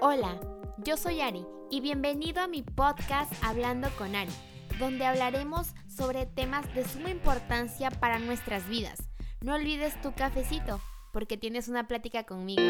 Hola, yo soy Ari y bienvenido a mi podcast Hablando con Ari, donde hablaremos sobre temas de suma importancia para nuestras vidas. No olvides tu cafecito, porque tienes una plática conmigo.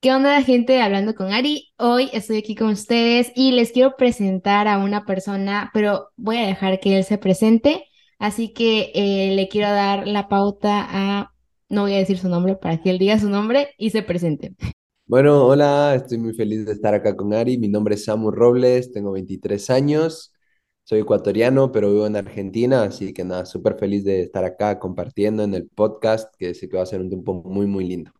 ¿Qué onda, gente? Hablando con Ari. Hoy estoy aquí con ustedes y les quiero presentar a una persona, pero voy a dejar que él se presente. Así que eh, le quiero dar la pauta a, no voy a decir su nombre para que él diga su nombre y se presente. Bueno, hola, estoy muy feliz de estar acá con Ari. Mi nombre es Samu Robles, tengo 23 años, soy ecuatoriano, pero vivo en Argentina, así que nada, súper feliz de estar acá compartiendo en el podcast, que sé que va a ser un tiempo muy, muy lindo.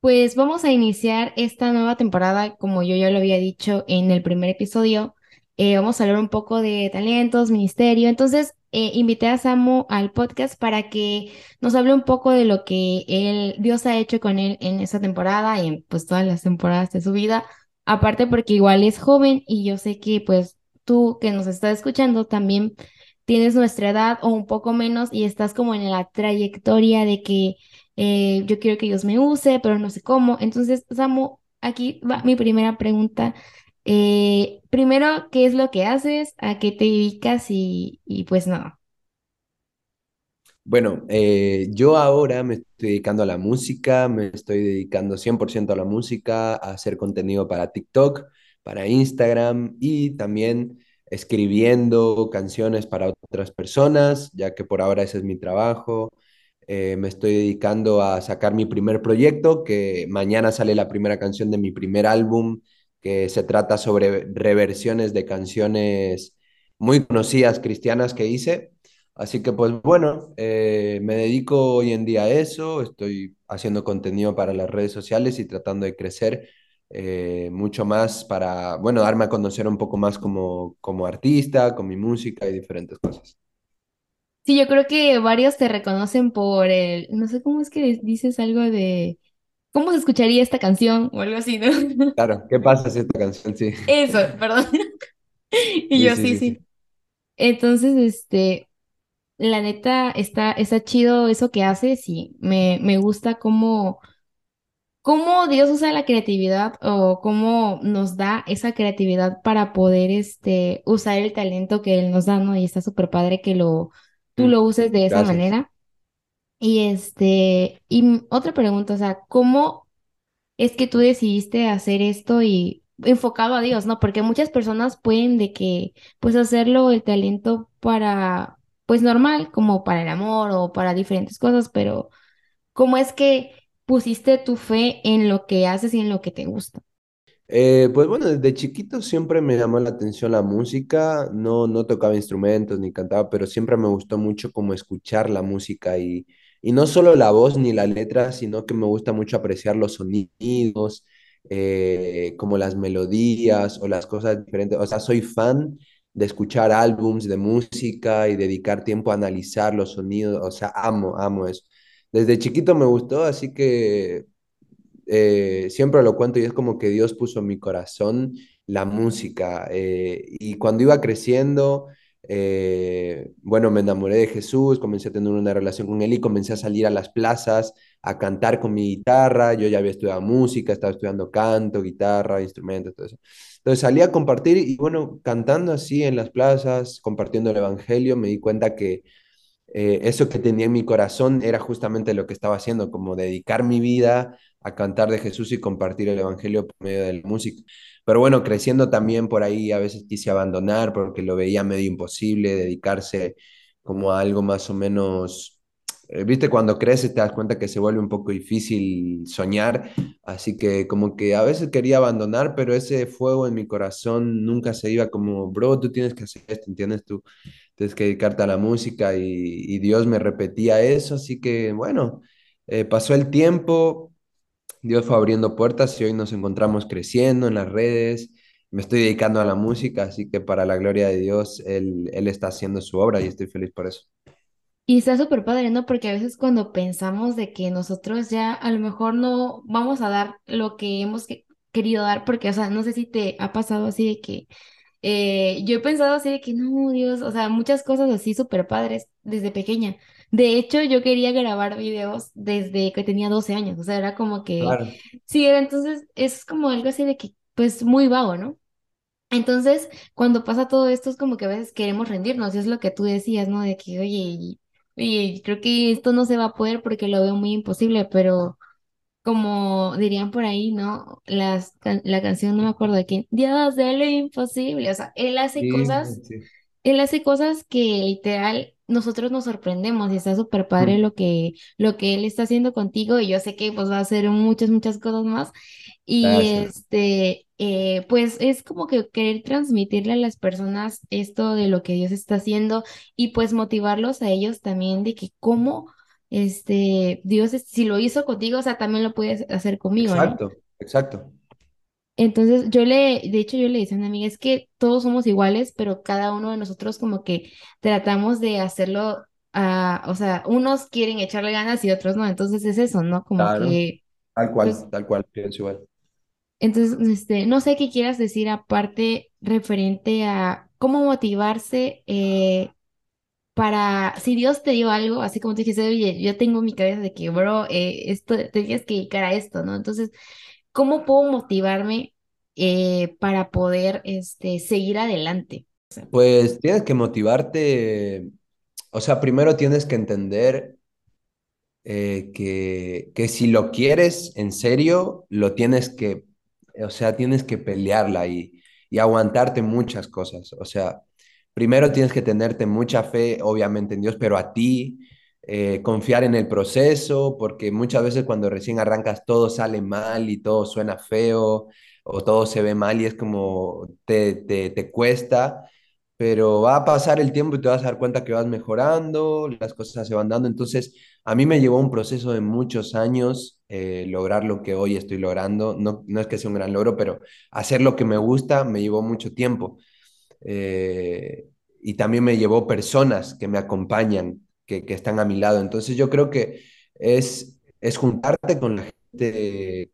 Pues vamos a iniciar esta nueva temporada, como yo ya lo había dicho en el primer episodio. Eh, vamos a hablar un poco de talentos, ministerio. Entonces, eh, invité a Samu al podcast para que nos hable un poco de lo que él, Dios ha hecho con él en esta temporada y en pues todas las temporadas de su vida. Aparte porque igual es joven y yo sé que pues tú que nos estás escuchando también tienes nuestra edad o un poco menos y estás como en la trayectoria de que eh, yo quiero que Dios me use, pero no sé cómo. Entonces, Samu, aquí va mi primera pregunta. Eh, primero, ¿qué es lo que haces? ¿A qué te dedicas? Y, y pues nada. Bueno, eh, yo ahora me estoy dedicando a la música, me estoy dedicando 100% a la música, a hacer contenido para TikTok, para Instagram y también escribiendo canciones para otras personas, ya que por ahora ese es mi trabajo. Eh, me estoy dedicando a sacar mi primer proyecto, que mañana sale la primera canción de mi primer álbum, que se trata sobre reversiones de canciones muy conocidas cristianas que hice. Así que pues bueno, eh, me dedico hoy en día a eso, estoy haciendo contenido para las redes sociales y tratando de crecer eh, mucho más para, bueno, darme a conocer un poco más como, como artista, con mi música y diferentes cosas. Sí, yo creo que varios te reconocen por el, no sé cómo es que dices algo de, ¿cómo se escucharía esta canción? O algo así, ¿no? Claro, ¿qué pasa si esta canción sí? Eso, perdón. Y Sí, yo sí, sí, sí, sí. sí. Entonces, este, la neta, está, está chido eso que haces y me, me gusta cómo, cómo Dios usa la creatividad o cómo nos da esa creatividad para poder, este, usar el talento que Él nos da, ¿no? Y está súper padre que lo, tú Mm, lo uses de esa Gracias. manera. Y este, y otra pregunta, o sea, ¿cómo es que tú decidiste hacer esto y enfocado a Dios, ¿no? Porque muchas personas pueden de que, pues hacerlo el talento para, pues normal, como para el amor o para diferentes cosas, pero ¿cómo es que pusiste tu fe en lo que haces y en lo que te gusta? Eh, pues bueno, desde chiquito siempre me llamó la atención la música, no, no tocaba instrumentos ni cantaba, pero siempre me gustó mucho como escuchar la música y, y no solo la voz ni la letra, sino que me gusta mucho apreciar los sonidos, eh, como las melodías o las cosas diferentes. O sea, soy fan de escuchar álbums de música y dedicar tiempo a analizar los sonidos, o sea, amo, amo eso. Desde chiquito me gustó, así que eh, siempre lo cuento y es como que Dios puso en mi corazón la música. eh, y cuando iba creciendo, eh, bueno, me enamoré de Jesús, comencé a tener una relación con Él y comencé a salir a las plazas a cantar con mi guitarra. Yo ya había estudiado música, estaba estudiando canto, guitarra, instrumentos, todo eso. Entonces salí a compartir y bueno, cantando así en las plazas, compartiendo el Evangelio, me di cuenta que eh, eso que tenía en mi corazón era justamente lo que estaba haciendo, como dedicar mi vida a cantar de Jesús y compartir el Evangelio por medio de la música. Pero bueno, creciendo también por ahí a veces quise abandonar porque lo veía medio imposible, dedicarse como a algo más o menos, eh, viste, cuando creces te das cuenta que se vuelve un poco difícil soñar, así que como que a veces quería abandonar, pero ese fuego en mi corazón nunca se iba como, bro, tú tienes que hacer esto, ¿entiendes? Tú tienes que dedicarte a la música y, y Dios me repetía eso, así que bueno, eh, pasó el tiempo, Dios fue abriendo puertas y hoy nos encontramos creciendo en las redes, me estoy dedicando a la música, así que para la gloria de Dios, Él, Él está haciendo su obra y estoy feliz por eso. Y está súper padre, ¿no? Porque a veces cuando pensamos de que nosotros ya a lo mejor no vamos a dar lo que hemos que- querido dar, porque, o sea, no sé si te ha pasado así de que eh, yo he pensado así de que no, Dios, o sea, muchas cosas así súper padres desde pequeña, De hecho, yo quería grabar videos desde que tenía 12 años, o sea, era como que, Claro, sí, era entonces, es como algo así de que, pues, muy vago, ¿no? Entonces, cuando pasa todo esto, es como que a veces queremos rendirnos, y es lo que tú decías, ¿no? De que, oye, oye, creo que esto no se va a poder porque lo veo muy imposible, pero como dirían por ahí, ¿no? Las, can- la canción, no me acuerdo de quién, Dios de lo imposible, o sea, él hace sí, cosas sí. él hace cosas que literal nosotros nos sorprendemos y está súper padre Mm, lo que, lo que él está haciendo contigo y yo sé que pues va a hacer muchas, muchas cosas más y Gracias. este, eh, pues es como que querer transmitirle a las personas esto de lo que Dios está haciendo y pues motivarlos a ellos también de que cómo este, Dios, si lo hizo contigo, o sea, también lo puedes hacer conmigo, ¿no? Exacto, exacto. Entonces yo le, de hecho yo le decía a una amiga, es que todos somos iguales, pero cada uno de nosotros como que tratamos de hacerlo, ah, o sea, unos quieren echarle ganas y otros no, entonces es eso, ¿no? Como Claro, que, tal pues, cual, tal cual, pienso igual. entonces, este, no sé qué quieras decir aparte referente a cómo motivarse eh, para, si Dios te dio algo, así como tú dijiste, oye, yo tengo en mi cabeza de que, bro, eh, esto, te tienes que dedicar a esto, ¿no? Entonces, ¿Cómo puedo motivarme eh, para poder este, seguir adelante? Pues tienes que motivarte, o sea, primero tienes que entender eh, que, que si lo quieres en serio, lo tienes que, o sea, tienes que pelearla y, y aguantarte muchas cosas. O sea, primero tienes que tenerte mucha fe, obviamente, en Dios, pero a ti, eh, confiar en el proceso, porque muchas veces cuando recién arrancas todo sale mal y todo suena feo o todo se ve mal y es como te, te, te cuesta pero va a pasar el tiempo y te vas a dar cuenta que vas mejorando, las cosas se van dando. Entonces, a mí me llevó un proceso de muchos años eh, lograr lo que hoy estoy logrando. No, no es que sea un gran logro, pero hacer lo que me gusta me llevó mucho tiempo. Eh, y también me llevó personas que me acompañan, que, que están a mi lado. Entonces, yo creo que es, es juntarte con la gente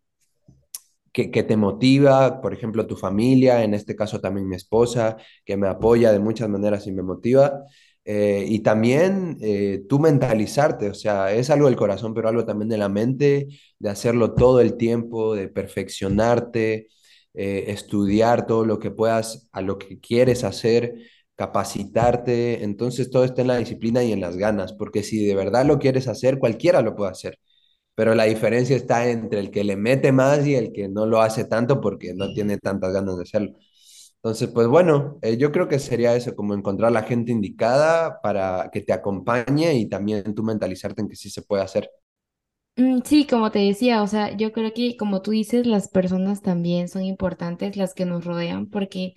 que, que te motiva, por ejemplo, tu familia, en este caso también mi esposa, que me apoya de muchas maneras y me motiva. eh, y también eh, tú mentalizarte, o sea, es algo del corazón, pero algo también de la mente, de hacerlo todo el tiempo, de perfeccionarte, eh, estudiar todo lo que puedas a lo que quieres hacer, capacitarte. Entonces todo está en la disciplina y en las ganas, porque si de verdad lo quieres hacer, cualquiera lo puede hacer pero la diferencia está entre el que le mete más y el que no lo hace tanto porque no tiene tantas ganas de hacerlo. Entonces, pues bueno, eh, yo creo que sería eso, como encontrar la gente indicada para que te acompañe y también tú mentalizarte en que sí se puede hacer. mm, sí, como te decía, o sea, yo creo que como tú dices, las personas también son importantes, las que nos rodean, porque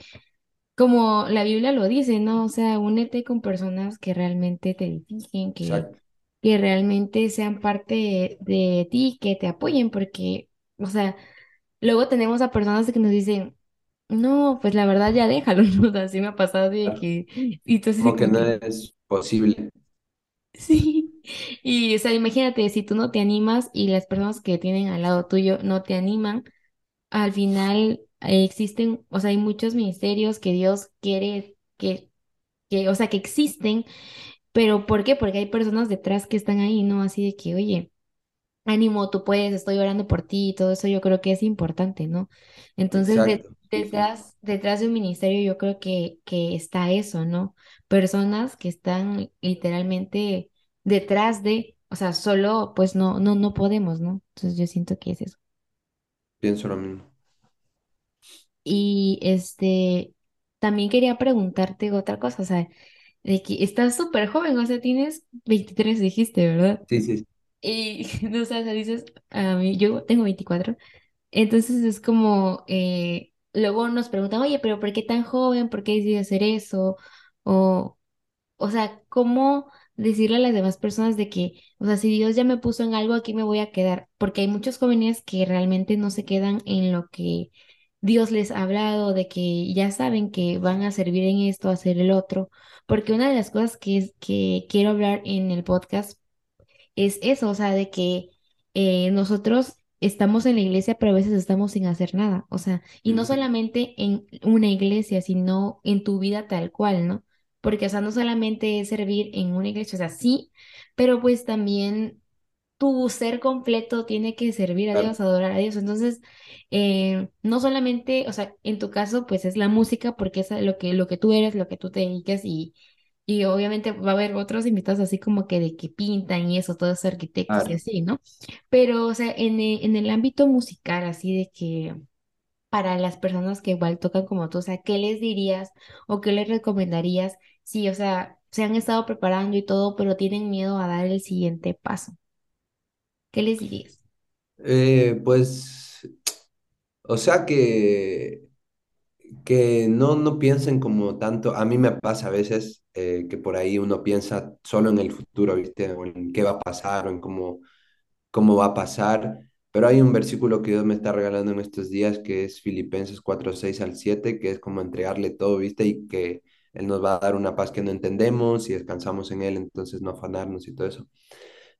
como la Biblia lo dice, ¿no? O sea, únete con personas que realmente te edifiquen, que, Exacto, que realmente sean parte de, de ti, que te apoyen, porque, o sea, luego tenemos a personas que nos dicen, No, pues la verdad ya déjalo, ¿no? O sea, sí me ha pasado de que, y entonces como que no es posible. sí, y o sea, imagínate, si tú no te animas y las personas que tienen al lado tuyo no te animan, al final eh, existen, o sea, hay muchos ministerios que Dios quiere que, que, o sea, que existen, pero ¿por qué? Porque hay personas detrás que están ahí, ¿no? Así de que, oye. ánimo, tú puedes, estoy orando por ti y todo eso yo creo que es importante, ¿no? Entonces, de- detrás, detrás de un ministerio yo creo que, que está eso, ¿no? Personas que están literalmente detrás de, o sea, solo pues no, no, no podemos, ¿no? Entonces yo siento que es eso. Pienso lo mismo. Y este, también quería preguntarte otra cosa, o sea, de que estás súper joven, o sea, tienes 23 dijiste, ¿verdad? Sí, sí, Y, no sé, o sea, dices, a mí, yo tengo 24. Entonces es como, eh, luego nos preguntan, oye, pero ¿por qué tan joven? ¿Por qué decides hacer eso? O, o sea, ¿cómo decirle a las demás personas de que, o sea, si Dios ya me puso en algo, aquí me voy a quedar? Porque hay muchos jóvenes que realmente no se quedan en lo que Dios les ha hablado, de que ya saben que van a servir en esto, a hacer el otro. Porque una de las cosas que, es, que quiero hablar en el podcast es eso, o sea, de que eh, nosotros estamos en la iglesia, pero a veces estamos sin hacer nada, o sea, y no solamente en una iglesia, sino en tu vida tal cual, ¿no? Porque, o sea, no solamente es servir en una iglesia, o sea, sí, pero pues también tu ser completo tiene que servir a Claro, Dios, adorar a Dios. Entonces, eh, no solamente, o sea, en tu caso, pues es la música, porque es lo que, lo que tú eres, lo que tú te dedicas y, y obviamente va a haber otros invitados así como que de que pintan y eso, todos arquitectos y claro. así, ¿no? Pero, o sea, en, e- en el ámbito musical, así de que para las personas que igual tocan como tú, o sea, ¿qué les dirías o qué les recomendarías si, o sea, se han estado preparando y todo, pero tienen miedo a dar el siguiente paso? ¿Qué les dirías? Eh, pues, o sea que, que no, no piensen como tanto, a mí me pasa a veces eh, que por ahí uno piensa solo en el futuro, ¿viste? O en qué va a pasar o en cómo cómo va a pasar, pero hay un versículo que Dios me está regalando en estos días que es Filipenses 4 6 al 7 que es como entregarle todo, ¿viste? Y que Él nos va a dar una paz que no entendemos y descansamos en Él, entonces no afanarnos y todo eso.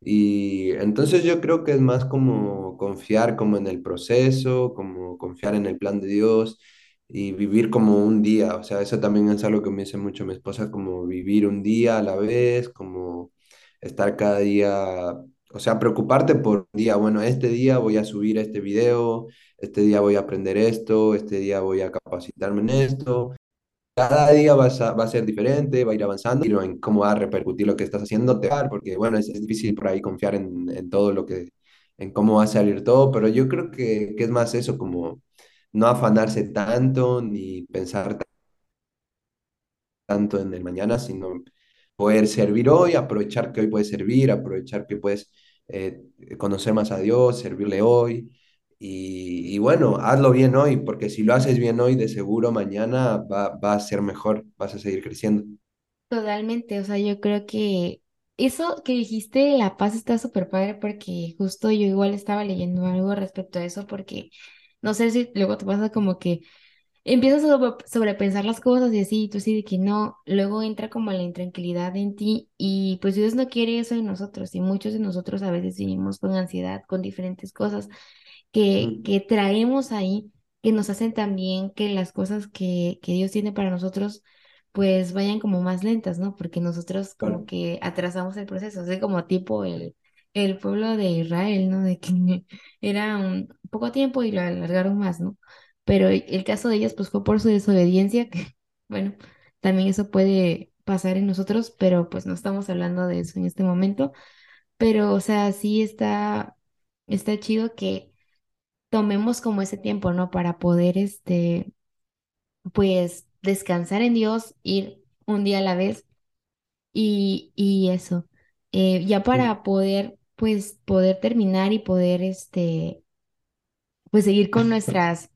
Y entonces yo creo que es más como confiar como en el proceso, como confiar en el plan de Dios y vivir como un día. O sea, eso también es algo que me dice mucho mi esposa, como vivir un día a la vez, como estar cada día, o sea, preocuparte por un día. Bueno, este día voy a subir este video, este día voy a aprender esto, este día voy a capacitarme en esto. Cada día vas a- va a ser diferente, va a ir avanzando, y en cómo va a repercutir lo que estás haciendo, te va porque bueno, es, es difícil por ahí confiar en, en todo lo que, en cómo va a salir todo, pero yo creo que, que es más eso, como no afanarse tanto, ni pensar tanto en el mañana, sino poder servir hoy, aprovechar que hoy puedes servir, aprovechar que puedes eh, conocer más a Dios, servirle hoy. Y, y bueno, hazlo bien hoy, porque si lo haces bien hoy, de seguro mañana va, va a ser mejor, vas a seguir creciendo. Totalmente, o sea, yo creo que eso que dijiste, la paz está súper padre porque justo yo igual estaba leyendo algo respecto a eso porque no sé si luego te pasa como que empiezas a sobre- sobrepensar las cosas y así, y tú sí de que no, luego entra como la intranquilidad en ti y pues Dios no quiere eso en nosotros y muchos de nosotros a veces vivimos con ansiedad, con diferentes cosas que, Mm, que traemos ahí, que nos hacen también que las cosas que, que Dios tiene para nosotros pues vayan como más lentas, ¿no? Porque nosotros como claro, que atrasamos el proceso, así como tipo el, el pueblo de Israel, ¿no? De que era un poco tiempo y lo alargaron más, ¿no? Pero el caso de ellos pues fue por su desobediencia, que bueno, también eso puede pasar en nosotros, pero pues no estamos hablando de eso en este momento. Pero, o sea, sí está, está chido que tomemos como ese tiempo, ¿no? Para poder, este, pues, descansar en Dios, ir un día a la vez y, y eso. Eh, ya para poder, pues, poder terminar y poder, este, pues, seguir con nuestras,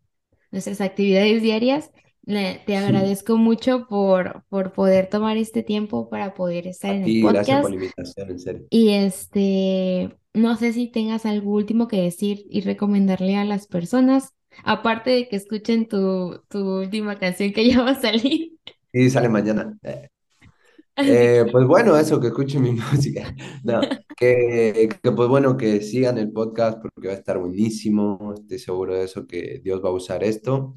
nuestras actividades diarias. te agradezco mucho por, por poder tomar este tiempo para poder estar A en el ti, gracias por podcast. la invitación, en serio. Y este, no sé si tengas algo último que decir y recomendarle a las personas, aparte de que escuchen tu, tu última canción que ya va a salir. Y sale mañana. Eh, eh, pues bueno, eso, que escuchen mi música. No, que, que pues bueno, que sigan el podcast porque va a estar buenísimo. Estoy seguro de eso, que Dios va a usar esto.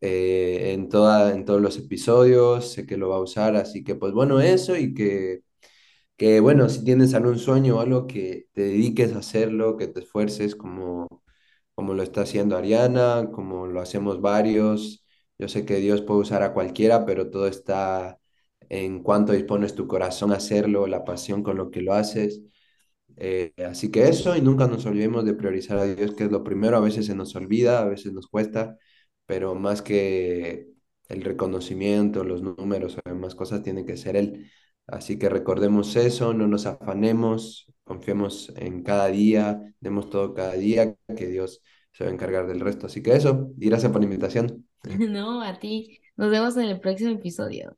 eh, en toda, en todos los episodios, sé que lo va a usar, así que pues bueno, eso y que, que bueno, si tienes algún sueño o algo que te dediques a hacerlo, que te esfuerces como, como lo está haciendo Ariana, como lo hacemos varios. Yo sé que Dios puede usar a cualquiera, pero todo está en cuánto dispones tu corazón a hacerlo, la pasión con lo que lo haces. Eh, así que eso, y nunca nos olvidemos de priorizar a Dios, que es lo primero. A veces se nos olvida, a veces nos cuesta, pero más que el reconocimiento, los números o demás cosas, tiene que ser Él. Así que recordemos eso, no nos afanemos, confiemos en cada día, demos todo cada día, que Dios se va a encargar del resto. Así que eso, y gracias por la invitación. No, a ti. Nos vemos en el próximo episodio.